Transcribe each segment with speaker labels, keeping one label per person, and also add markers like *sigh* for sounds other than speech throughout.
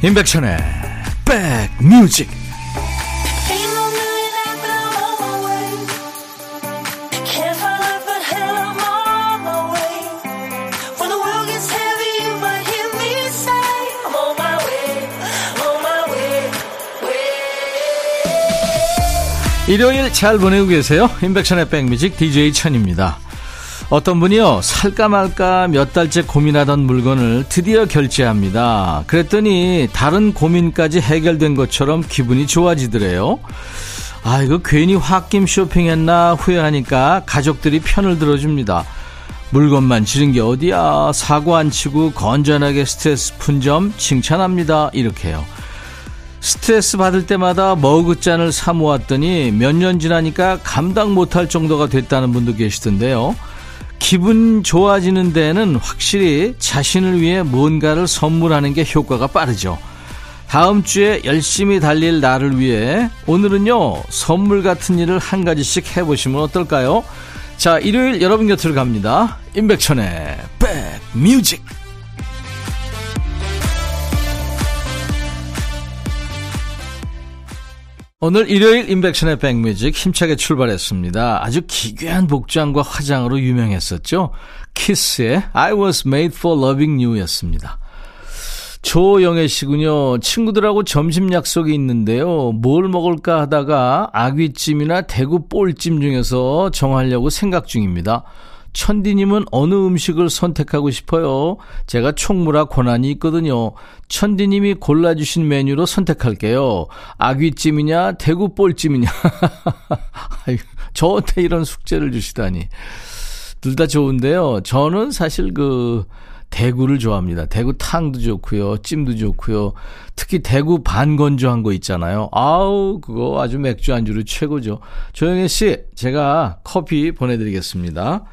Speaker 1: 임백천의 백뮤직 일요일 잘 보내고 계세요? 임백천의 백뮤직 DJ 천입니다. 어떤 분이요, 살까 말까 몇 달째 고민하던 물건을 드디어 결제합니다. 그랬더니 다른 고민까지 해결된 것처럼 기분이 좋아지더래요. 아, 이거 괜히 홧김 쇼핑했나 후회하니까 가족들이 편을 들어줍니다. 물건만 지른 게 어디야. 사고 안 치고 건전하게 스트레스 푼 점 칭찬합니다. 이렇게요. 스트레스 받을 때마다 머그잔을 사 모았더니 몇 년 지나니까 감당 못할 정도가 됐다는 분도 계시던데요. 기분 좋아지는 데는 확실히 자신을 위해 뭔가를 선물하는 게 효과가 빠르죠. 다음 주에 열심히 달릴 나를 위해 오늘은요, 선물 같은 일을 한 가지씩 해보시면 어떨까요? 자, 일요일 여러분 곁으로 갑니다. 임백천의 백 뮤직. 오늘 일요일 인백션의 백뮤직 힘차게 출발했습니다. 아주 기괴한 복장과 화장으로 유명했었죠. 키스의 I was made for loving you 였습니다. 조영애 씨군요. 친구들하고 점심 약속이 있는데요. 뭘 먹을까 하다가 아귀찜이나 대구 볼찜 중에서 정하려고 생각 중입니다. 천디님은 어느 음식을 선택하고 싶어요? 제가 총무라 권한이 있거든요. 천디님이 골라주신 메뉴로 선택할게요. 아귀찜이냐, 대구볼찜이냐. *laughs* 저한테 이런 숙제를 주시다니. 둘 다 좋은데요. 저는 사실 그, 대구를 좋아합니다. 대구 탕도 좋고요. 찜도 좋고요. 특히 대구 반건조한 거 있잖아요. 아우 그거 아주 맥주 안주로 최고죠. 조영애 씨 제가 커피 보내드리겠습니다.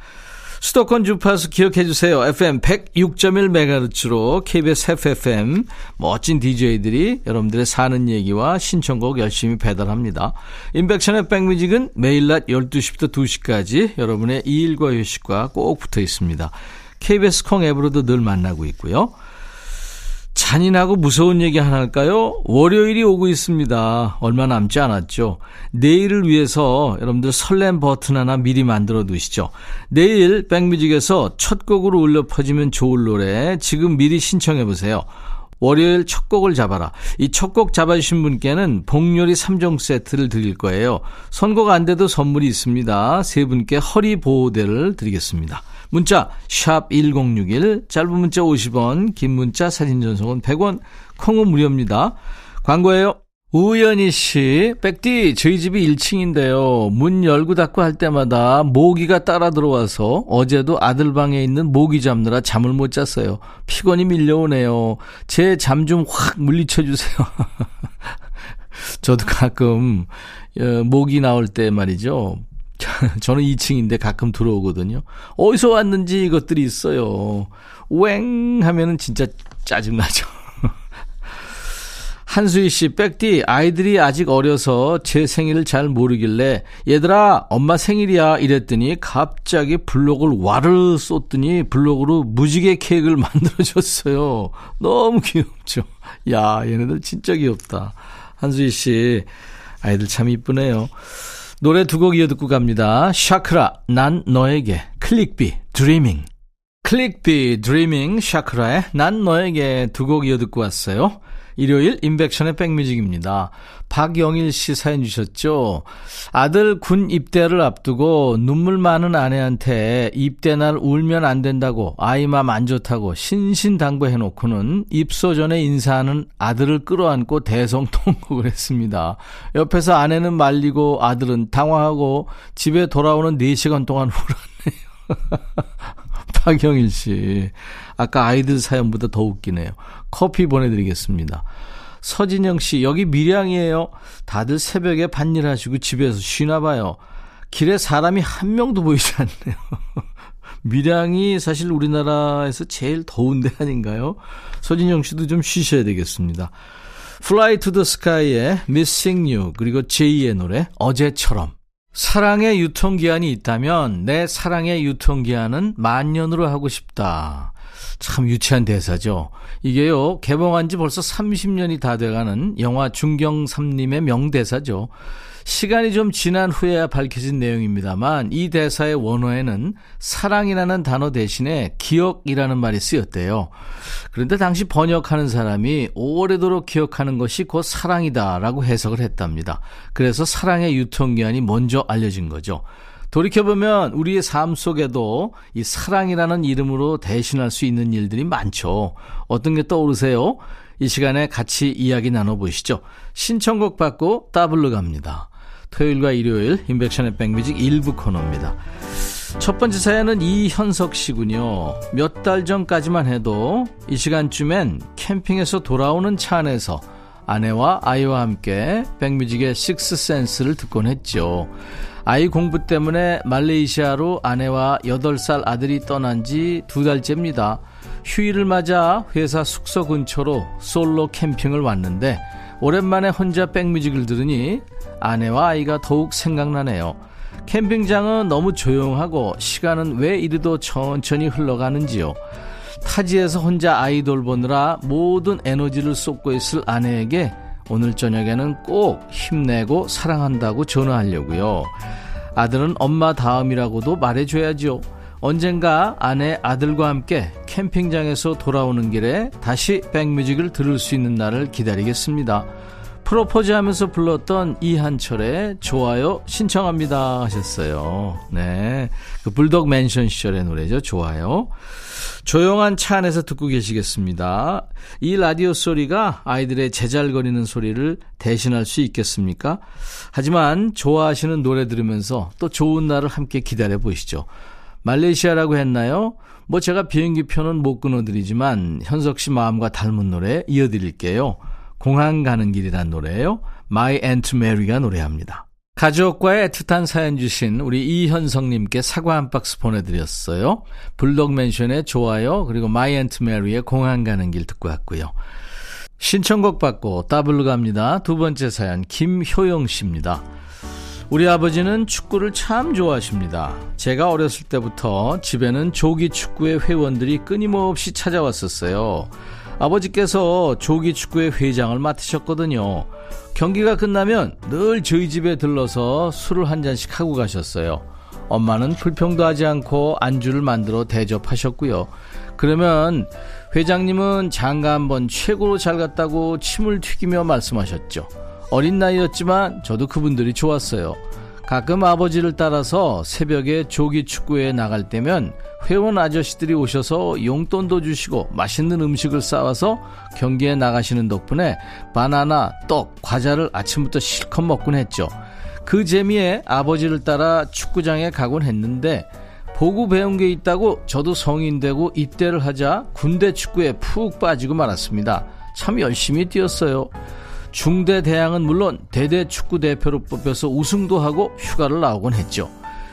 Speaker 1: 수도권 주파수 기억해 주세요. FM 106.1MHz로 KBS FFM 멋진 DJ들이 여러분들의 사는 얘기와 신청곡 열심히 배달합니다. 인백션의 백뮤직은 매일 낮 12시부터 2시까지 여러분의 일과 휴식과 꼭 붙어 있습니다. KBS 콩 앱으로도 늘 만나고 있고요. 잔인하고 무서운 얘기 하나 할까요? 월요일이 오고 있습니다. 얼마 남지 않았죠. 내일을 위해서 여러분들 설렘 버튼 하나 미리 만들어 두시죠. 내일 백뮤직에서 첫 곡으로 울려 퍼지면 좋을 노래 지금 미리 신청해 보세요. 월요일 첫 곡을 잡아라. 이 첫 곡 잡아주신 분께는 복요리 3종 세트를 드릴 거예요. 선곡 안 돼도 선물이 있습니다. 세 분께 허리 보호대를 드리겠습니다. 문자 1061, 짧은 문자 50원, 긴 문자 사진 전송은 100원, 콩은 무료입니다. 광고예요. 우연희 씨, 백디, 저희 집이 1층인데요. 문 열고 닫고 할 때마다 모기가 따라 들어와서 어제도 아들 방에 있는 모기 잡느라 잠을 못 잤어요. 피곤이 밀려오네요. 제 잠 좀 확 물리쳐 주세요. *laughs* 저도 가끔 어, 모기 나올 때 말이죠. *laughs* 저는 2층인데 가끔 들어오거든요. 어디서 왔는지 이것들이 있어요. 웽 하면은 진짜 짜증나죠. 한수희 씨, 백디, 아이들이 아직 어려서 제 생일을 잘 모르길래, 얘들아, 엄마 생일이야. 이랬더니, 갑자기 블록을 와르 쏟더니, 블록으로 무지개 케이크를 *laughs* 만들어줬어요. 너무 귀엽죠? 야, 얘네들 진짜 귀엽다. 한수희 씨, 아이들 참 이쁘네요. 노래 두 곡 이어 듣고 갑니다. 샤크라, 난 너에게, 클릭비, 드리밍. 클릭비, 드리밍, 샤크라의 난 너에게 두 곡 이어 듣고 왔어요. 일요일 임백천의 백뮤직입니다. 박영일 씨 사연 주셨죠? 아들 군 입대를 앞두고 눈물 많은 아내한테 입대 날 울면 안 된다고 아이 맘 안 좋다고 신신당부해 놓고는 입소 전에 인사하는 아들을 끌어안고 대성통곡을 했습니다. 옆에서 아내는 말리고 아들은 당황하고 집에 돌아오는 4시간 동안 울었네요. *laughs* 박영일 씨. 아까 아이들 사연보다 더 웃기네요. 커피 보내드리겠습니다. 서진영 씨, 여기 밀양이에요. 다들 새벽에 밭일 하시고 집에서 쉬나 봐요. 길에 사람이 한 명도 보이지 않네요. *laughs* 밀양이 사실 우리나라에서 제일 더운 데 아닌가요? 서진영 씨도 좀 쉬셔야 되겠습니다. Fly to the Sky의 Missing You 그리고 제이의 노래 어제처럼 사랑의 유통기한이 있다면 내 사랑의 유통기한은 만 년으로 하고 싶다. 참 유치한 대사죠. 이게요, 개봉한 지 벌써 30년이 다 돼가는 영화 중경삼님의 명대사죠. 시간이 좀 지난 후에야 밝혀진 내용입니다만 이 대사의 원어에는 사랑이라는 단어 대신에 기억이라는 말이 쓰였대요. 그런데 당시 번역하는 사람이 오래도록 기억하는 것이 곧 사랑이다라고 해석을 했답니다. 그래서 사랑의 유통기한이 먼저 알려진 거죠. 돌이켜보면 우리의 삶 속에도 이 사랑이라는 이름으로 대신할 수 있는 일들이 많죠. 어떤 게 떠오르세요? 이 시간에 같이 이야기 나눠보시죠. 신청곡 받고 따블로 갑니다. 토요일과 일요일 인백션의 백뮤직 일부 코너입니다. 첫 번째 사연은 이현석 씨군요. 몇 달 전까지만 해도 이 시간쯤엔 캠핑에서 돌아오는 차 안에서 아내와 아이와 함께 백뮤직의 식스센스를 듣곤 했죠. 아이 공부 때문에 말레이시아로 아내와 8살 아들이 떠난 지 두 달째입니다. 휴일을 맞아 회사 숙소 근처로 솔로 캠핑을 왔는데 오랜만에 혼자 백뮤직을 들으니 아내와 아이가 더욱 생각나네요. 캠핑장은 너무 조용하고 시간은 왜 이리도 천천히 흘러가는지요. 타지에서 혼자 아이 돌보느라 모든 에너지를 쏟고 있을 아내에게 오늘 저녁에는 꼭 힘내고 사랑한다고 전화하려고요. 아들은 엄마 다음이라고도 말해줘야죠. 언젠가 아내 아들과 함께 캠핑장에서 돌아오는 길에 다시 백뮤직을 들을 수 있는 날을 기다리겠습니다. 프로포즈 하면서 불렀던 이한철의 좋아요 신청합니다 하셨어요. 네. 그 불독 맨션 시절의 노래죠. 좋아요. 조용한 차 안에서 듣고 계시겠습니다. 이 라디오 소리가 아이들의 제잘거리는 소리를 대신할 수 있겠습니까? 하지만 좋아하시는 노래 들으면서 또 좋은 날을 함께 기다려 보시죠. 말레이시아라고 했나요? 뭐 제가 비행기 표는 못 끊어드리지만 현석 씨 마음과 닮은 노래 이어드릴게요. 공항 가는 길이란 노래예요. My Aunt Mary가 노래합니다. 가족과의 애틋한 사연 주신 우리 이현성님께 사과 한 박스 보내드렸어요. 불독맨션의 좋아요 그리고 My Aunt Mary의 공항 가는 길 듣고 왔고요. 신청곡 받고 더블로 갑니다. 두 번째 사연 김효영 씨입니다. 우리 아버지는 축구를 참 좋아하십니다. 제가 어렸을 때부터 집에는 조기 축구의 회원들이 끊임없이 찾아왔었어요. 아버지께서 조기 축구의 회장을 맡으셨거든요. 경기가 끝나면 늘 저희 집에 들러서 술을 한 잔씩 하고 가셨어요. 엄마는 불평도 하지 않고 안주를 만들어 대접하셨고요. 그러면 회장님은 장가 한번 최고로 잘 갔다고 침을 튀기며 말씀하셨죠. 어린 나이였지만 저도 그분들이 좋았어요. 가끔 아버지를 따라서 새벽에 조기 축구에 나갈 때면 회원 아저씨들이 오셔서 용돈도 주시고 맛있는 음식을 싸와서 경기에 나가시는 덕분에 바나나, 떡, 과자를 아침부터 실컷 먹곤 했죠. 그 재미에 아버지를 따라 축구장에 가곤 했는데 보고 배운 게 있다고 저도 성인 되고 입대를 하자 군대 축구에 푹 빠지고 말았습니다. 참 열심히 뛰었어요. 중대 대항은 물론 대대 축구 대표로 뽑혀서 우승도 하고 휴가를 나오곤 했죠.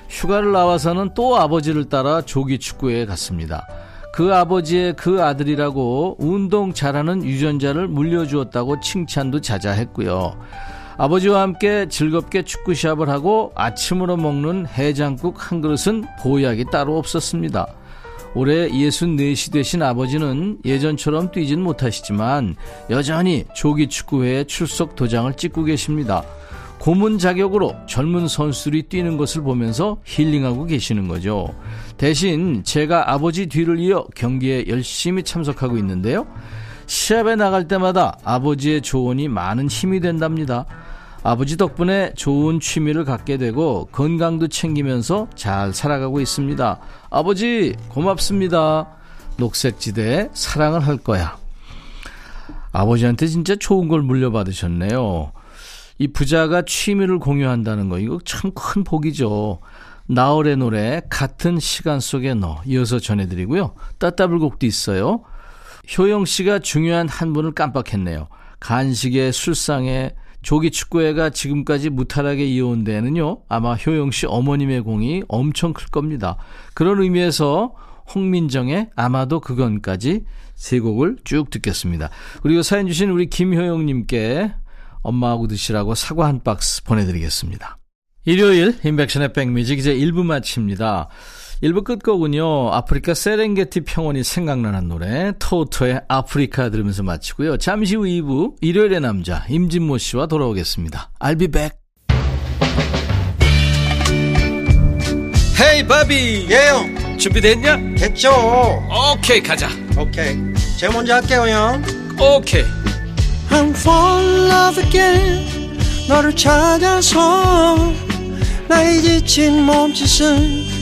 Speaker 1: 휴가를 나와서는 또 아버지를 따라 조기 축구에 갔습니다. 그 아버지의 그 아들이라고 운동 잘하는 유전자를 물려주었다고 칭찬도 자자했고요. 아버지와 함께 즐겁게 축구 시합을 하고 아침으로 먹는 해장국 한 그릇은 보약이 따로 없었습니다. 올해 64시 되신 아버지는 예전처럼 뛰진 못하시지만 여전히 조기 축구회에 출석 도장을 찍고 계십니다. 고문 자격으로 젊은 선수들이 뛰는 것을 보면서 힐링하고 계시는 거죠. 대신 제가 아버지 뒤를 이어 경기에 열심히 참석하고 있는데요. 시합에 나갈 때마다 아버지의 조언이 많은 힘이 된답니다. 아버지 덕분에 좋은 취미를 갖게 되고 건강도 챙기면서 잘 살아가고 있습니다. 아버지, 고맙습니다. 녹색지대에 사랑을 할 거야. 아버지한테 진짜 좋은 걸 물려받으셨네요. 이 부자가 취미를 공유한다는 거, 이거 참 큰 복이죠. 나얼의 노래, 같은 시간 속에 너, 이어서 전해드리고요. 따따블곡도 있어요. 효영 씨가 중요한 한 분을 깜빡했네요. 간식에 술상에 조기 축구회가 지금까지 무탈하게 이어온 데는요, 아마 효영 씨 어머님의 공이 엄청 클 겁니다. 그런 의미에서 홍민정의 아마도 그건까지 세 곡을 쭉 듣겠습니다. 그리고 사연 주신 우리 김효영님께 엄마하고 드시라고 사과 한 박스 보내드리겠습니다. 일요일 인백션의 백뮤직 이제 1부 마칩니다. 1부 끝곡은요. 아프리카 세렝게티 평원이 생각나는 노래 토토의 아프리카 들으면서 마치고요. 잠시 후 2부 일요일의 남자 임진모 씨와 돌아오겠습니다. I'll be back.
Speaker 2: 헤이 바비
Speaker 3: 예영
Speaker 2: 준비됐냐?
Speaker 3: 됐죠
Speaker 2: 오케이 가자
Speaker 3: 오케이 제가 먼저 할게요 형
Speaker 2: 오케이
Speaker 3: I'm fall in love again 너를 찾아서 나의 지친 몸짓은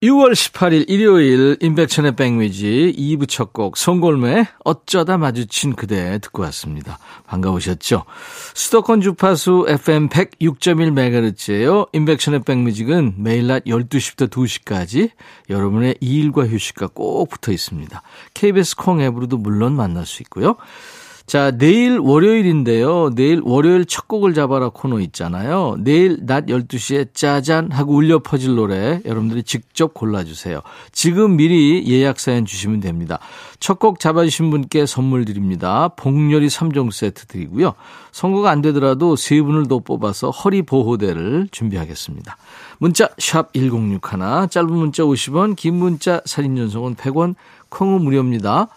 Speaker 1: 6월 18일 일요일 임백천의 백뮤지 2부 첫 곡 송골매 어쩌다 마주친 그대 듣고 왔습니다. 반가우셨죠? 수도권 주파수 FM 106.1MHz예요. 임백천의 백뮤직은 매일 낮 12시부터 2시까지 여러분의 일과 휴식과 꼭 붙어 있습니다. KBS 콩 앱으로도 물론 만날 수 있고요. 자, 내일 월요일인데요. 내일 월요일 첫 곡을 잡아라 코너 있잖아요. 내일 낮 12시에 짜잔 하고 울려 퍼질 노래 여러분들이 직접 골라주세요. 지금 미리 예약 사연 주시면 됩니다. 첫 곡 잡아주신 분께 선물 드립니다. 복렬이 3종 세트 드리고요. 선거가 안 되더라도 세 분을 더 뽑아서 허리 보호대를 준비하겠습니다. 문자 샵 1061, 짧은 문자 50원, 긴 문자 사진 전송은 100원, 콩은 무료입니다.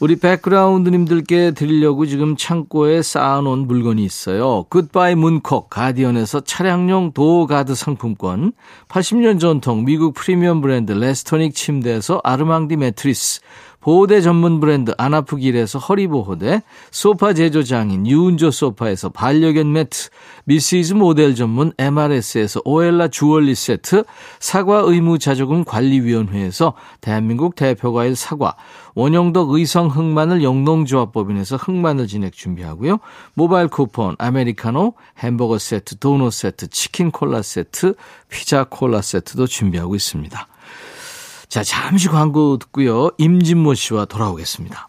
Speaker 1: 우리 백그라운드님들께 드리려고 지금 창고에 쌓아놓은 물건이 있어요. 굿바이 문콕 가디언에서 차량용 도어가드 상품권, 80년 전통 미국 프리미엄 브랜드 레스토닉 침대에서 아르망디 매트리스, 보호대 전문 브랜드 안아프길에서 허리보호대, 소파 제조장인 유운조 소파에서 반려견 매트, 미시즈 모델 전문 MRS에서 오엘라 주얼리 세트, 사과 의무 자조금 관리위원회에서 대한민국 대표과일 사과, 원형덕 의성 흑마늘 영농조합법인에서 흑마늘 진액 준비하고요. 모바일 쿠폰, 아메리카노, 햄버거 세트, 도넛 세트, 치킨 콜라 세트, 피자 콜라 세트도 준비하고 있습니다. 자, 잠시 광고 듣고요. 임진모 씨와 돌아오겠습니다.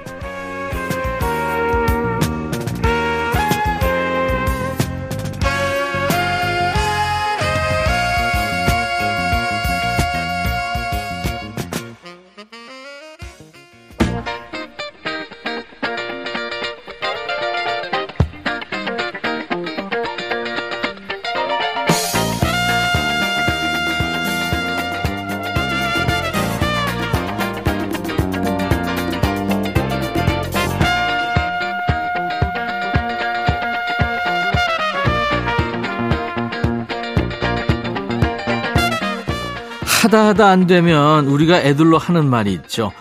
Speaker 1: 하다 하다 안 되면 우리가 애들로 하는 말이 있죠.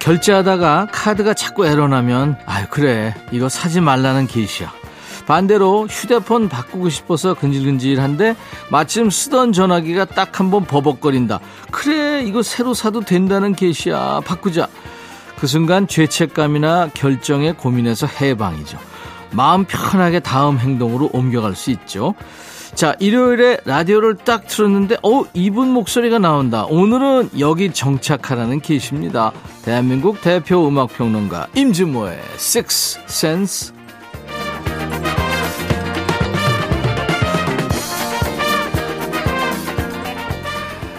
Speaker 1: 결제하다가 카드가 자꾸 에러나면 아유 그래 이거 사지 말라는 게시야. 반대로 휴대폰 바꾸고 싶어서 근질근질한데 마침 쓰던 전화기가 딱 한 번 버벅거린다. 그래 이거 새로 사도 된다는 게시야. 바꾸자. 그 순간 죄책감이나 결정에 고민해서 해방이죠. 마음 편하게 다음 행동으로 옮겨갈 수 있죠. 자, 일요일에 라디오를 딱 틀었는데, 어, 이분 목소리가 나온다. 오늘은 여기 정착하라는 계십니다. 대한민국 대표 음악평론가 임진모의 Six Sense.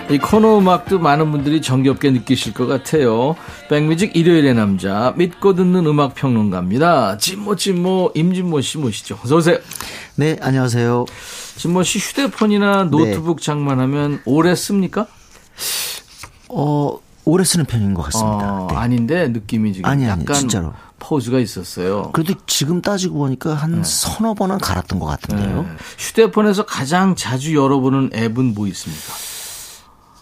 Speaker 1: 이 코너 음악도 많은 분들이 정겹게 느끼실 것 같아요. 백뮤직 일요일의 남자 믿고 듣는 음악 평론가입니다. 진모 진모 임진모 씨 모시죠. 어서 오세요.
Speaker 4: 네, 안녕하세요.
Speaker 1: 진모 씨 휴대폰이나 노트북 네. 장만하면 오래 씁니까?
Speaker 4: 어, 오래 쓰는 편인 것 같습니다.
Speaker 1: 어, 네. 아닌데 느낌이 지금
Speaker 4: 아니,
Speaker 1: 아니, 약간
Speaker 4: 진짜로.
Speaker 1: 포즈가 있었어요.
Speaker 4: 그래도 지금 따지고 보니까 한 네. 서너 번은 갈았던 것 같은데요. 네.
Speaker 1: 휴대폰에서 가장 자주 열어보는 앱은 뭐 있습니까?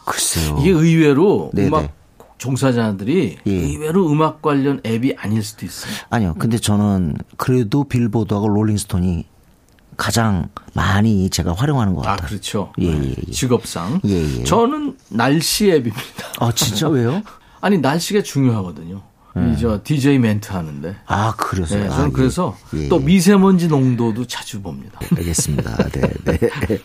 Speaker 4: 글쎄요.
Speaker 1: 이게 의외로 네네. 음악 종사자들이 예. 의외로 음악 관련 앱이 아닐 수도 있어요.
Speaker 4: 아니요. 근데 저는 그래도 빌보드하고 롤링스톤이 가장 많이 제가 활용하는 것
Speaker 1: 아,
Speaker 4: 같아요.
Speaker 1: 그렇죠.
Speaker 4: 예, 예, 예.
Speaker 1: 직업상.
Speaker 4: 예, 예.
Speaker 1: 저는 날씨 앱입니다.
Speaker 4: 아, 진짜 왜요? *laughs*
Speaker 1: 아니, 날씨가 중요하거든요. 이저 DJ 멘트 하는데.
Speaker 4: 아, 그래서요.
Speaker 1: 네,
Speaker 4: 아,
Speaker 1: 저는
Speaker 4: 예.
Speaker 1: 그래서
Speaker 4: 예,
Speaker 1: 또
Speaker 4: 예.
Speaker 1: 미세먼지 농도도 자주 봅니다. *laughs*
Speaker 4: 알겠습니다. 네, 네. *laughs*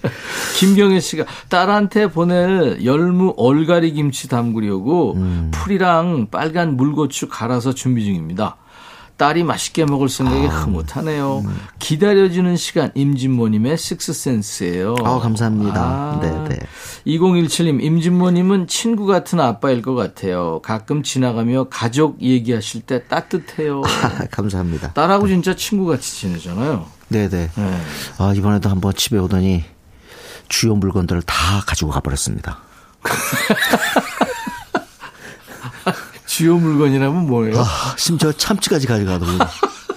Speaker 1: 김경혜 씨가 딸한테 보낼 열무 얼갈이 김치 담그려고
Speaker 4: 음.
Speaker 1: 풀이랑 빨간 물고추 갈아서 준비 중입니다. 딸이 맛있게 먹을 생각이
Speaker 4: 아,
Speaker 1: 흐뭇하네요.
Speaker 4: 음.
Speaker 1: 기다려주는 시간 임진모님의 식스센스예요.
Speaker 4: 아, 감사합니다.
Speaker 1: 아,
Speaker 4: 네, 네.
Speaker 1: 2017님 임진모님은 친구 같은 아빠일 것 같아요. 가끔 지나가며 가족 얘기하실 때 따뜻해요.
Speaker 4: 아, *laughs* 감사합니다.
Speaker 1: 딸하고 진짜 친구같이 지내잖아요.
Speaker 4: 네, 네.
Speaker 1: 네.
Speaker 4: 아, 이번에도 한번 집에 오더니 주요 물건들을 다 가지고 가버렸습니다. *laughs*
Speaker 1: 주요 물건이라면 뭐예요?
Speaker 4: 아, 심지어 참치까지 가져가더군요.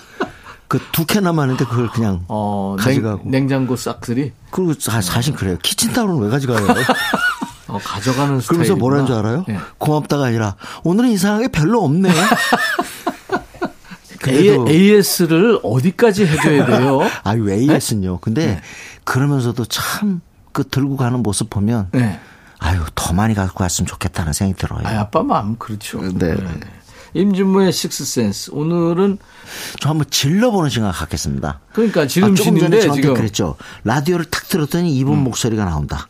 Speaker 4: *laughs* 그두 캔 남았는데 그걸 그냥
Speaker 1: 어,
Speaker 4: 가져가고.
Speaker 1: 냉, 장고 싹들이
Speaker 4: 그리고 사, 사실 그래요. 키친타올은 왜 가져가요? *laughs*
Speaker 1: 어, 가져가는 스타일.
Speaker 4: 그러면서 뭐라는 줄 알아요?
Speaker 1: 네.
Speaker 4: 고맙다가 아니라 오늘은 이상하게 별로 없네. *laughs* 그래도-
Speaker 1: AS를 어디까지 해줘야 돼요?
Speaker 4: 아유, AS는요. 근데 그러면서도 참 그 들고 가는 모습 보면
Speaker 1: 네.
Speaker 4: 아유, 더 많이 갖고 갔으면 좋겠다는 생각이 들어요.
Speaker 1: 아, 아빠 마음 그렇죠.
Speaker 4: 네.
Speaker 1: 임진모의 식스센스. 오늘은
Speaker 4: 저 한번 질러보는 시간 갖겠습니다.
Speaker 1: 그러니까 지금
Speaker 4: 아, 조금 전에 저한테
Speaker 1: 지금
Speaker 4: 그랬죠. 라디오를 탁 들었더니 이분
Speaker 1: 음.
Speaker 4: 목소리가 나온다.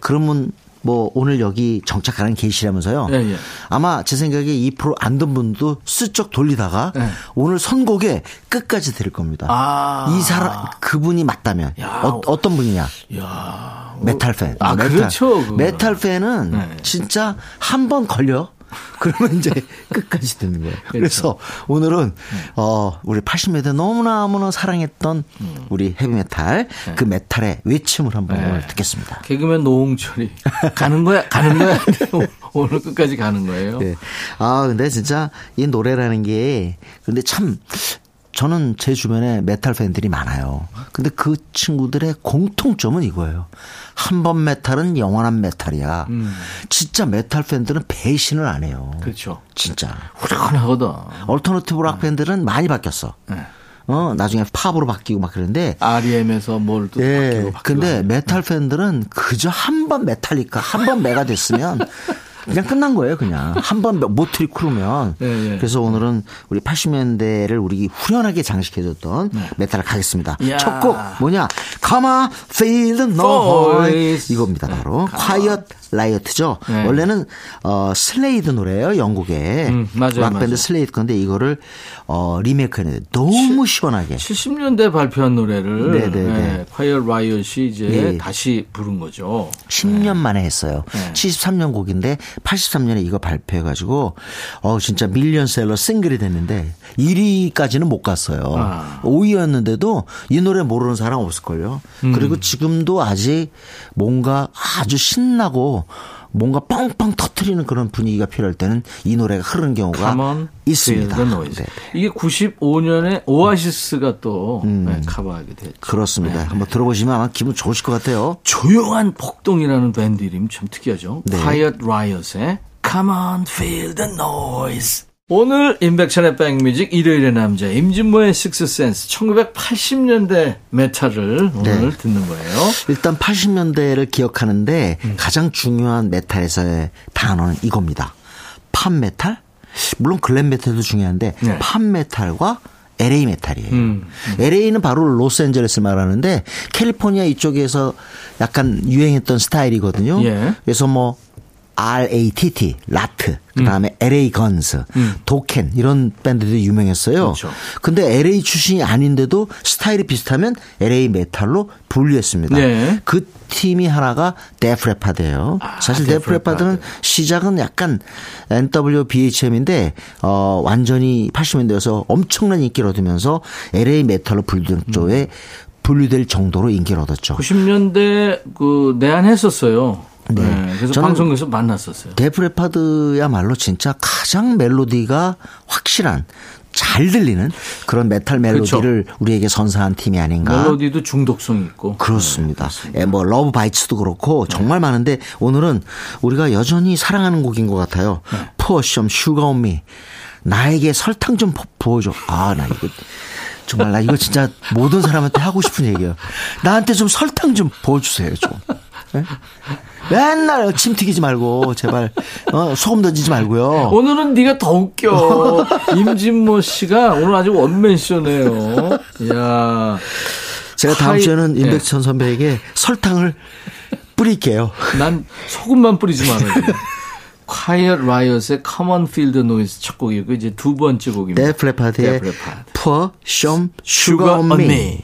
Speaker 4: 그러면 뭐 오늘 여기 정착하는 계시라면서요.
Speaker 1: 예, 예.
Speaker 4: 아마 제 생각에 이 프로 안 듣는 분도 슬쩍 돌리다가
Speaker 1: 예.
Speaker 4: 오늘 선곡에 끝까지 들을 겁니다.
Speaker 1: 아.
Speaker 4: 이 사람 그분이 맞다면
Speaker 1: 야.
Speaker 4: 어, 떤 분이냐?
Speaker 1: 야,
Speaker 4: 메탈 팬.
Speaker 1: 아,
Speaker 4: 메탈.
Speaker 1: 그렇죠, 그거는.
Speaker 4: 메탈 팬은
Speaker 1: 네.
Speaker 4: 진짜 한 번 걸려. *laughs* 그러면 이제 끝까지 듣는 거예요.
Speaker 1: 그렇죠.
Speaker 4: 그래서 오늘은 어 우리 80년대 너무나 너무나 사랑했던 우리 헤비메탈 그 메탈의 외침을 한번
Speaker 1: 네.
Speaker 4: 오늘 듣겠습니다.
Speaker 1: 개그맨 노홍철이 가는 거야, 가는 거야. *laughs* 오늘 끝까지 가는 거예요.
Speaker 4: 네. 아 근데 진짜 이 노래라는 게 근데 참 저는 제 주변에 메탈 팬들이 많아요. 근데 그 친구들의 공통점은 이거예요. 한 번 메탈은 영원한 메탈이야. 진짜 메탈 팬들은 배신을 안 해요.
Speaker 1: 그렇죠.
Speaker 4: 진짜.
Speaker 1: 후련하거든.
Speaker 4: alternative 락 밴드는 많이 바뀌었어.
Speaker 1: 네.
Speaker 4: 어, 나중에 팝으로 바뀌고 막 그러는데.
Speaker 1: REM에서 뭐 또
Speaker 4: 예.
Speaker 1: 바뀌고 바뀌고.
Speaker 4: 근데. 메탈 팬들은 그저 한 번 메탈리카, 한 번 Megadeth면 *laughs* 그냥 끝난 거예요, 그냥. 한번 Mötley Crüe면.
Speaker 1: 예, 예.
Speaker 4: 그래서 오늘은 우리 80년대를 우리 후련하게 장식해줬던 메탈을 가겠습니다.
Speaker 1: 네.
Speaker 4: 첫곡 뭐냐? Come on, feel the noise.
Speaker 1: Noise.
Speaker 4: 이겁니다, 바로. Quiet Riot죠.
Speaker 1: 네.
Speaker 4: 원래는 어, Slade 노래예요, 영국의.
Speaker 1: 음, 맞아요,
Speaker 4: 락밴드
Speaker 1: 맞아요.
Speaker 4: Slade 건데 이거를 어, 리메이크했는데 너무 시원하게.
Speaker 1: 70년대 발표한 노래를
Speaker 4: 네네네.
Speaker 1: 네, 콰이어 라이엇이 이제
Speaker 4: 예.
Speaker 1: 다시 부른 거죠.
Speaker 4: 10년 만에 했어요.
Speaker 1: 네.
Speaker 4: 73년 곡인데 83년에 이거 발표해가지고 어 진짜 밀리언셀러 싱글이 됐는데 1위까지는 못 갔어요.
Speaker 1: 아.
Speaker 4: 5위였는데도 이 노래 모르는 사람 없을걸요.
Speaker 1: 음.
Speaker 4: 그리고 지금도 아직 뭔가 아주 신나고 뭔가 뻥뻥 터트리는 그런 분위기가 필요할 때는 이 노래가 흐르는 경우가 있습니다.
Speaker 1: noise.
Speaker 4: 네.
Speaker 1: 이게 95년에 오아시스가 또 네, 커버하게 됐죠.
Speaker 4: 그렇습니다.
Speaker 1: 네.
Speaker 4: 한번 들어보시면 아마 기분 좋으실 것 같아요.
Speaker 1: 조용한 폭동이라는 밴드 이름 참 특이하죠.
Speaker 4: 네.
Speaker 1: Quiet Riot의 Come on, feel the noise. 오늘 임백천의 백뮤직 일요일의 남자 임진모의 식스센스 1980년대 메탈을 오늘
Speaker 4: 네.
Speaker 1: 듣는 거예요.
Speaker 4: 일단 80년대를 기억하는데
Speaker 1: 음.
Speaker 4: 가장 중요한 메탈에서의 단어는 이겁니다. 팝 메탈? 물론 glam 메탈도 중요한데
Speaker 1: 네.
Speaker 4: 팝 메탈과 LA 메탈이에요.
Speaker 1: 음,
Speaker 4: LA는 바로 로스앤젤레스 말하는데 캘리포니아 이쪽에서 약간 유행했던 스타일이거든요.
Speaker 1: 예.
Speaker 4: 그래서 뭐 RATT, Ratt, 그 다음에 LA Guns, Dokken 이런 밴드들이 유명했어요.
Speaker 1: 음. 그렇죠.
Speaker 4: 근데 LA 출신이 아닌데도 스타일이 비슷하면 LA 메탈로 분류했습니다.
Speaker 1: 네.
Speaker 4: 그 팀이 하나가 Def Leppard예요.
Speaker 1: 아,
Speaker 4: 사실 Def, Def Leppard는
Speaker 1: Leppard.
Speaker 4: 시작은 약간 NWBHM인데 어 완전히 80년대에서 엄청난 인기를 얻으면서 LA 메탈로 분류된 쪽에 분류될 정도로 인기를 얻었죠.
Speaker 1: 90년대 그 내한했었어요.
Speaker 4: 네.
Speaker 1: 네. 그래서
Speaker 4: 저는
Speaker 1: 방송에서 만났었어요.
Speaker 4: Def Leppard야말로 진짜 가장 멜로디가 확실한 잘 들리는 그런 메탈 멜로디를 우리에게 선사한 팀이 아닌가.
Speaker 1: 그렇죠. 멜로디도 중독성 있고.
Speaker 4: 그렇습니다. 예, 뭐 Love Bites도 그렇고 정말 많은데 오늘은 우리가 여전히 사랑하는 곡인 것 같아요. Some sugar on me. 나에게 설탕 좀 부- 부어줘. 아, 나 이거 정말 나 이거 진짜 모든 사람한테 하고 싶은 얘기예요. 나한테 좀 설탕 좀 부어주세요, 좀. 네? 맨날 침 튀기지 말고 제발 어, 소금 던지지 말고요.
Speaker 1: 오늘은 네가 더 웃겨. 임진모 씨가 오늘 아주 원맨 쇼네요. 야
Speaker 4: 제가 다음
Speaker 1: 하이-
Speaker 4: 주에는
Speaker 1: 예.
Speaker 4: 임백천 선배에게 설탕을 뿌릴게요.
Speaker 1: 난 소금만 뿌리지 말아요. Quiet Riot의 Come on, feel the noise 첫 곡이고 이제 두 번째 곡입니다.
Speaker 4: Def Leppard의
Speaker 1: Def Leppard.
Speaker 4: Pour Some Sugar on Me.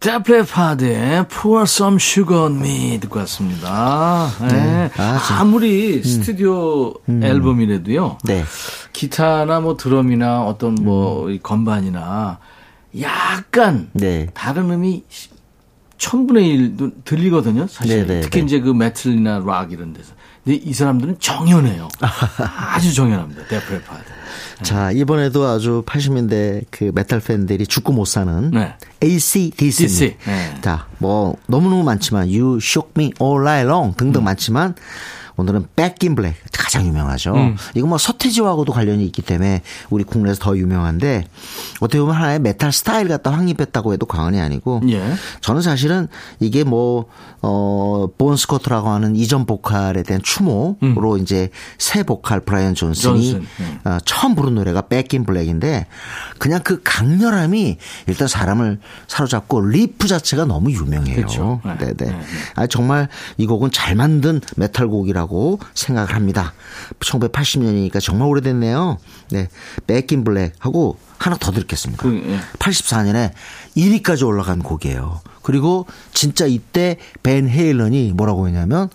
Speaker 1: Def Leppard의 Pour Some Sugar on Me 듣고 왔습니다. 네.
Speaker 4: 아, 참.
Speaker 1: 아무리 스튜디오 앨범이라도요.
Speaker 4: 네.
Speaker 1: 기타나 뭐 드럼이나 어떤 뭐이 건반이나 약간
Speaker 4: 네.
Speaker 1: 다른 음이 천분의 일도 들리거든요, 사실.
Speaker 4: 네네,
Speaker 1: 특히
Speaker 4: 네.
Speaker 1: 이제 그 메틀이나 락 이런 데서. 근데 이 사람들은 정연해요. *laughs* 아주 정연합니다. Def Leppard.
Speaker 4: 자, 이번에도 아주 80년대 그 메탈 팬들이 죽고 못 사는
Speaker 1: 네.
Speaker 4: AC/DC.
Speaker 1: DC. 네.
Speaker 4: 자, 뭐 너무너무 많지만 You Shook Me All Night Long
Speaker 1: 음.
Speaker 4: 등등 많지만 오늘은 Back in Black 가장 유명하죠.
Speaker 1: 음.
Speaker 4: 이거 뭐 서태지와하고도 관련이 있기 때문에 우리 국내에서 더 유명한데 어떻게 보면 하나의 메탈 스타일 갖다 확립했다고 해도 과언이 아니고
Speaker 1: 예.
Speaker 4: 저는 사실은 이게 뭐, 어, 본 스코트라고 하는 이전 보컬에 대한 추모로 이제 새 보컬 브라이언 존슨이
Speaker 1: 존슨, 네.
Speaker 4: 어, 처음 부른 노래가 in Black인데 그냥 그 강렬함이 일단 사람을 사로잡고 리프 자체가 너무 유명해요.
Speaker 1: 그렇죠. 네.
Speaker 4: 네, 네. 아, 정말 이 곡은 잘 만든 메탈 곡이라고 생각을 합니다. 1980년이니까 정말 오래됐네요. 네. Back in Black 하고 하나 더 듣겠습니다.
Speaker 1: 그, 예.
Speaker 4: 84년에 1위까지 올라간 곡이에요. 그리고 진짜 이때 Van Halen이 뭐라고 했냐면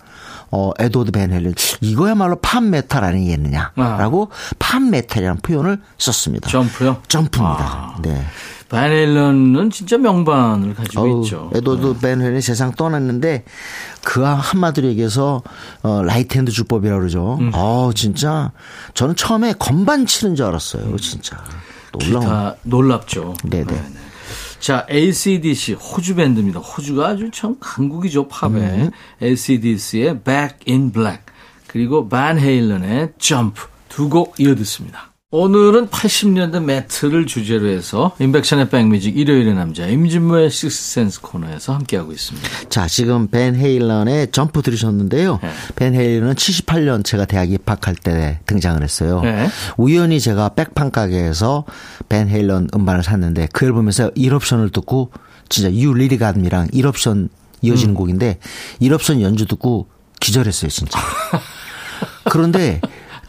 Speaker 4: 어 Edward Van Halen 이거야말로 팝 메탈 아니겠느냐라고 팝 메탈이라는 표현을 썼습니다.
Speaker 1: Jump요?
Speaker 4: Jump입니다.
Speaker 1: 아.
Speaker 4: 네.
Speaker 1: Van Halen은 진짜 명반을 가지고
Speaker 4: 어우,
Speaker 1: 있죠.
Speaker 4: Edward Van Halen이 세상 떠났는데 그 한마디로 얘기해서 어 right hand 주법이라고 그러죠.
Speaker 1: 음.
Speaker 4: 어 진짜 저는 처음에 건반 치는 줄 알았어요. 진짜. 놀라운.
Speaker 1: 기타 놀랍죠.
Speaker 4: 네네.
Speaker 1: 자, ACDC 호주 밴드입니다. 호주가 아주 참 강국이죠, 팝에.
Speaker 4: 음.
Speaker 1: ACDC의 Back in Black 그리고 반 헤일런의 Jump 두 곡 이어 듣습니다. 오늘은 80년대 메탈을 주제로 해서 임백천의 백뮤직 일요일의 남자 임진모의 식스센스 코너에서 함께하고 있습니다.
Speaker 4: 자, 지금 벤 헤일런의 점프 들으셨는데요.
Speaker 1: 네.
Speaker 4: 벤 헤일런은 78년 제가 대학 입학할 때 등장을 했어요.
Speaker 1: 네.
Speaker 4: 우연히 제가 백판 가게에서 벤 헤일런 음반을 샀는데 그 앨범에서 1옵션을 듣고 진짜 Got Me랑 1옵션 이어지는
Speaker 1: 음.
Speaker 4: 곡인데 1옵션 연주 듣고 기절했어요, 진짜. *laughs* 그런데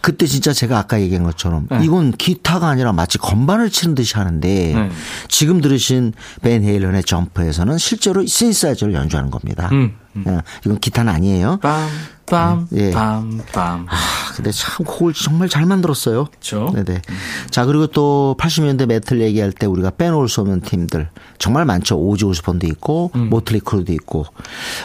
Speaker 4: 그때 진짜 제가 아까 얘기한 것처럼 이건 기타가 아니라 마치 건반을 치는 듯이 하는데
Speaker 1: 네.
Speaker 4: 지금 들으신 밴 헤일런의 Jump에서는 실제로 신시사이저를 연주하는 겁니다.
Speaker 1: 음,
Speaker 4: 어, 이건 기타는 아니에요.
Speaker 1: 빰, 빰,
Speaker 4: 예.
Speaker 1: 빰, 빰.
Speaker 4: 아, 근데 참 곡을 정말 잘 만들었어요.
Speaker 1: 그쵸?
Speaker 4: 네네. 자, 그리고 또 80년대 메탈 얘기할 때 우리가 빼놓을 수 없는 팀들 정말 많죠. 오지 오스본도 있고,
Speaker 1: 음.
Speaker 4: 모틀리 크루도 있고.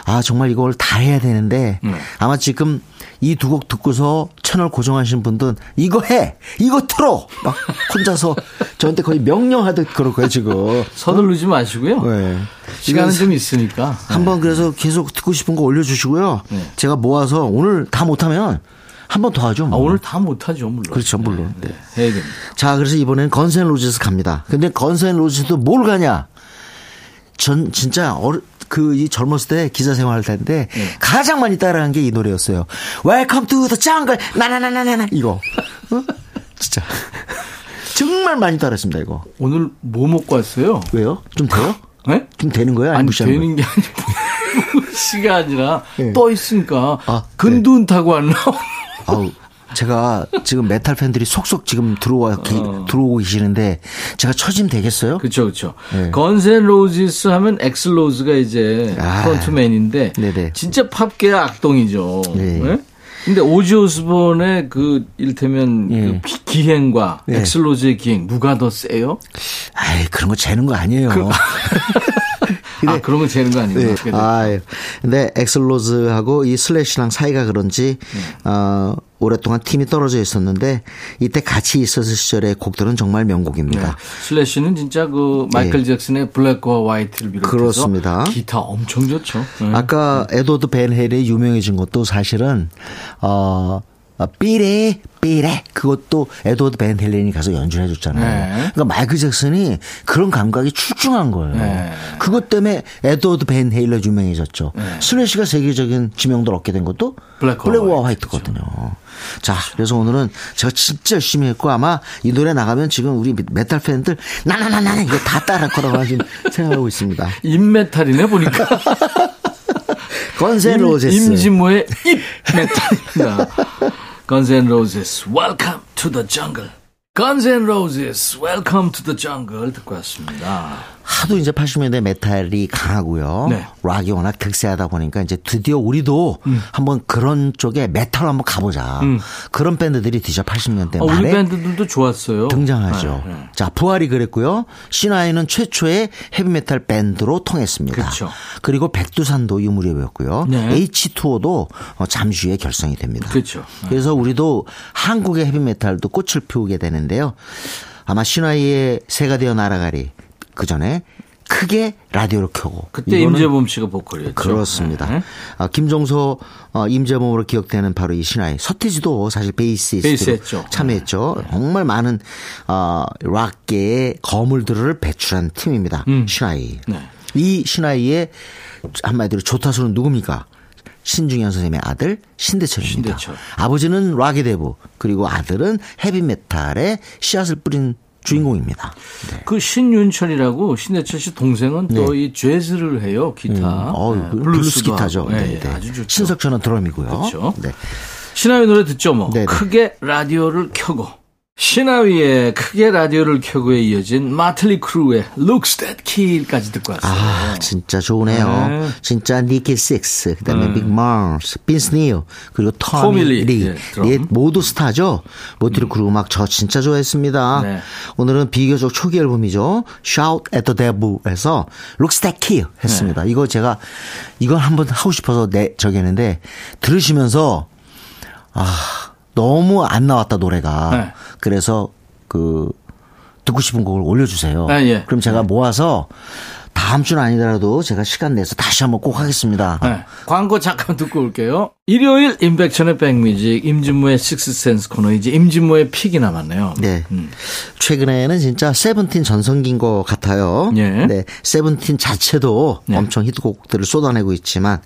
Speaker 4: 아, 정말 이걸 다 해야 되는데
Speaker 1: 네.
Speaker 4: 아마 지금 이 두 곡 듣고서 채널 고정하신 분들은 이거 해! 이거 틀어! 막 혼자서 *laughs* 저한테 거의 명령하듯 그럴 거예요, 지금.
Speaker 1: 서두르지 마시고요.
Speaker 4: 네.
Speaker 1: 시간은 좀 있으니까.
Speaker 4: 한번 그래서 계속 듣고 싶은 거 올려주시고요.
Speaker 1: 네.
Speaker 4: 제가 모아서 오늘 다 못하면 한 번 더 하죠.
Speaker 1: 아,
Speaker 4: 뭐.
Speaker 1: 오늘 다 못하죠, 물론.
Speaker 4: 그렇죠, 물론.
Speaker 1: 네, 네. 됩니다.
Speaker 4: 자, 그래서 이번엔 건센 로지스 갑니다. 근데 건센 로지스도 뭘 가냐? 전 진짜 어르 그이 젊었을 때 기자 생활할 텐데 가장 많이 따라한 게 이 노래였어요. Welcome to the jungle. 나나나나나나 이거. 어? 진짜 *laughs* 정말 많이 따라했습니다 이거.
Speaker 1: 오늘 뭐 먹고 왔어요?
Speaker 4: 왜요? 좀 돼요?
Speaker 1: 네?
Speaker 4: 좀 되는 거예요? 아니,
Speaker 1: 되는 게 아니고 시가 아니라
Speaker 4: 네.
Speaker 1: 떠 있으니까
Speaker 4: 아,
Speaker 1: 근두운 타고 안 나오.
Speaker 4: 아우 제가 지금 메탈 팬들이 속속 지금 들어와 기- 들어오고 계시는데 제가 처짐 되겠어요?
Speaker 1: 그렇죠, 그렇죠.
Speaker 4: 네.
Speaker 1: Guns N' Roses 하면 액슬 로즈가 이제
Speaker 4: 아.
Speaker 1: frontman인데
Speaker 4: 네네.
Speaker 1: 진짜 팝계 악동이죠.
Speaker 4: 네.
Speaker 1: 네? 근데 오지 오스본의 그 일테면
Speaker 4: 예.
Speaker 1: 그 비- 기행과
Speaker 4: 네.
Speaker 1: 액슬 로즈의 기행 누가 더 세요?
Speaker 4: 아이 그런 거 재는 거 아니에요. *laughs*
Speaker 1: 아 그런 건 재는 거 아니에요?
Speaker 4: 네. 아, 예. 근데 액슬 로즈하고 이 슬래시랑 사이가 그런지 어, 오랫동안 팀이 떨어져 있었는데 이때 같이 있었을 시절의 곡들은 정말 명곡입니다.
Speaker 1: 네. 슬래시는 진짜 그 마이클 잭슨의 Black or White를 비롯해서
Speaker 4: 예. 그렇습니다.
Speaker 1: 기타 엄청 좋죠. 네.
Speaker 4: 아까 에드워드 밴 헤일런이 유명해진 것도 사실은 어, 어, Beat It Beat It 그것도 에드워드 밴 헤일런이 가서 연주를 해줬잖아요.
Speaker 1: 네.
Speaker 4: 그러니까 마이클 잭슨이 그런 감각이 출중한 거예요.
Speaker 1: 네.
Speaker 4: 그것 때문에 에드워드 밴 헤일런 유명해졌죠. 슬래시가 세계적인 지명도를 얻게 된 것도
Speaker 1: Black or Black
Speaker 4: or White. White거든요. 자, 그래서 오늘은 제가 진짜 열심히 했고 아마 이 노래 나가면 지금 우리 메탈 팬들 나나나나 이거 다 따라할 거라고 지금 *laughs* 생각하고 있습니다.
Speaker 1: 입메탈이네 보니까. *laughs*
Speaker 4: Guns N'- Roses.
Speaker 1: 임진모의 *laughs* 입 메탈입니다. Guns N' Roses, Welcome to the Jungle. Guns N' Roses, Welcome to the Jungle 듣고 왔습니다.
Speaker 4: 하도 이제 80년대 메탈이 강하고요.
Speaker 1: 네.
Speaker 4: 락이 워낙 득세하다 보니까 이제 드디어 우리도
Speaker 1: 음.
Speaker 4: 한번 그런 쪽에 메탈 한번 가보자. 그런 밴드들이 드디어 80년대
Speaker 1: 아, 우리
Speaker 4: 말에
Speaker 1: 밴드들도 좋았어요.
Speaker 4: 등장하죠.
Speaker 1: 네, 네.
Speaker 4: 자, 부활이 그랬고요. 신화에는 최초의 헤비메탈 밴드로 통했습니다.
Speaker 1: 그렇죠.
Speaker 4: 그리고 백두산도 이 무렵이었고요.
Speaker 1: 네.
Speaker 4: H2O도 어, 잠시 후에 결성이 됩니다.
Speaker 1: 그렇죠.
Speaker 4: 그래서 우리도 한국의 헤비메탈도 꽃을 피우게 되는데요. 아마 신화의 새가 되어 날아가리 그 전에 크게 라디오를 켜고
Speaker 1: 그때 임재범 씨가 보컬이었죠.
Speaker 4: 그렇습니다.
Speaker 1: 네.
Speaker 4: 아, 김종서 어, 임재범으로 기억되는 바로 이 신화의 서태지도 사실
Speaker 1: 베이스했죠.
Speaker 4: 참여했죠. 정말 많은 어, 락계의 거물들을 배출한 팀입니다. 시나위.
Speaker 1: 네.
Speaker 4: 이 시나위 한마디로 조타수는 누굽니까? 신중현 선생님의 아들 신대철입니다.
Speaker 1: 신대철.
Speaker 4: 아버지는 락의 대부 그리고 아들은 헤비메탈의 씨앗을 뿌린 주인공입니다. 네.
Speaker 1: 그 신윤철이라고 신해철 씨 동생은 또 이 재즈를 해요 기타,
Speaker 4: 어,
Speaker 1: 네,
Speaker 4: 블루스 기타죠.
Speaker 1: 하고.
Speaker 4: 네,
Speaker 1: 예,
Speaker 4: 네.
Speaker 1: 아주 좋죠.
Speaker 4: 신석철은 드럼이고요.
Speaker 1: 그렇죠.
Speaker 4: 네.
Speaker 1: 시나위 노래 듣죠 뭐.
Speaker 4: 네네.
Speaker 1: 크게 라디오를 켜고. 시나위의 크게 라디오를 켜고에 이어진 머틀리 크루의 Looks That Kill까지 듣고 왔어요.
Speaker 4: 아, 진짜 좋으네요.
Speaker 1: 네.
Speaker 4: 진짜 니키 식스, 그 다음에 믹 마스, 빈스 닐, 그리고 토미
Speaker 1: 리,
Speaker 4: 리,
Speaker 1: 예.
Speaker 4: 예, 모두 스타죠. 모틀리 크루 음악 저 진짜 좋아했습니다.
Speaker 1: 네.
Speaker 4: 오늘은 비교적 초기 앨범이죠. Shout at the Devil에서 Looks That Kill
Speaker 1: 네.
Speaker 4: 했습니다. 이거 제가 이건 한번 하고 싶어서 내 저기 했는데 들으시면서 아 너무 안 나왔다 노래가.
Speaker 1: 네.
Speaker 4: 그래서 그 듣고 싶은 곡을 올려주세요.
Speaker 1: 아, 예.
Speaker 4: 그럼 제가 모아서 다음 주는 아니더라도 제가 시간 내서 다시 한번 꼭 하겠습니다.
Speaker 1: 네. 광고 잠깐 듣고 올게요. 일요일 임백천의 백뮤직 임진모의 식스센스 코너 이제 임진모의 pick이 남았네요.
Speaker 4: 네.
Speaker 1: 음.
Speaker 4: 최근에는 진짜 세븐틴 전성기인 것 같아요.
Speaker 1: 예.
Speaker 4: 네. 세븐틴 자체도 엄청 히트곡들을 쏟아내고 있지만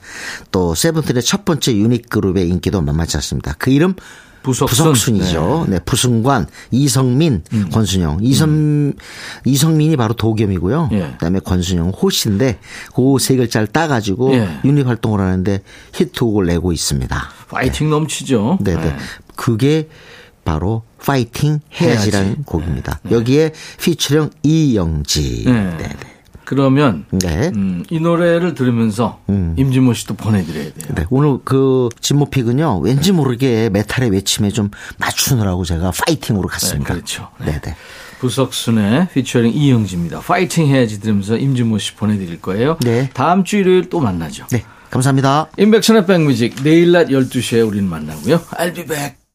Speaker 4: 또 세븐틴의 첫 번째 유닛 그룹의 인기도 만만치 않습니다. 그 이름
Speaker 1: 부석순.
Speaker 4: 이죠 네. 부승관, 이성민, 권순영. 이성, 이성민이 바로 도겸이고요.
Speaker 1: 예.
Speaker 4: 그다음에 권순영 호시인데 그 세 글자를 따 가지고
Speaker 1: 예.
Speaker 4: 유닛 활동을 하는데 히트곡을 내고 있습니다.
Speaker 1: 파이팅 넘치죠.
Speaker 4: 네네.
Speaker 1: 네.
Speaker 4: 그게 바로 파이팅 해야지라는
Speaker 1: 해야지.
Speaker 4: 곡입니다. 여기에 피처링 이영지.
Speaker 1: 네.
Speaker 4: 네네.
Speaker 1: 그러면
Speaker 4: 네.
Speaker 1: 음, 이 노래를 들으면서 임진모 씨도 보내드려야 돼요.
Speaker 4: 네, 오늘 그 진모픽은요, 왠지 모르게 메탈의 외침에 좀 맞추느라고 제가 파이팅으로 갔습니다.
Speaker 1: 네, 그렇죠. 네.
Speaker 4: 네, 네.
Speaker 1: 부석순의 피처링 이영지입니다. 파이팅 해야지 들으면서 임진모 씨 보내드릴 거예요.
Speaker 4: 네.
Speaker 1: 다음 주 일요일 또 만나죠.
Speaker 4: 네, 감사합니다.
Speaker 1: 임백천의 백뮤직 내일 낮 12시에 우리는 만나고요. I'll be back.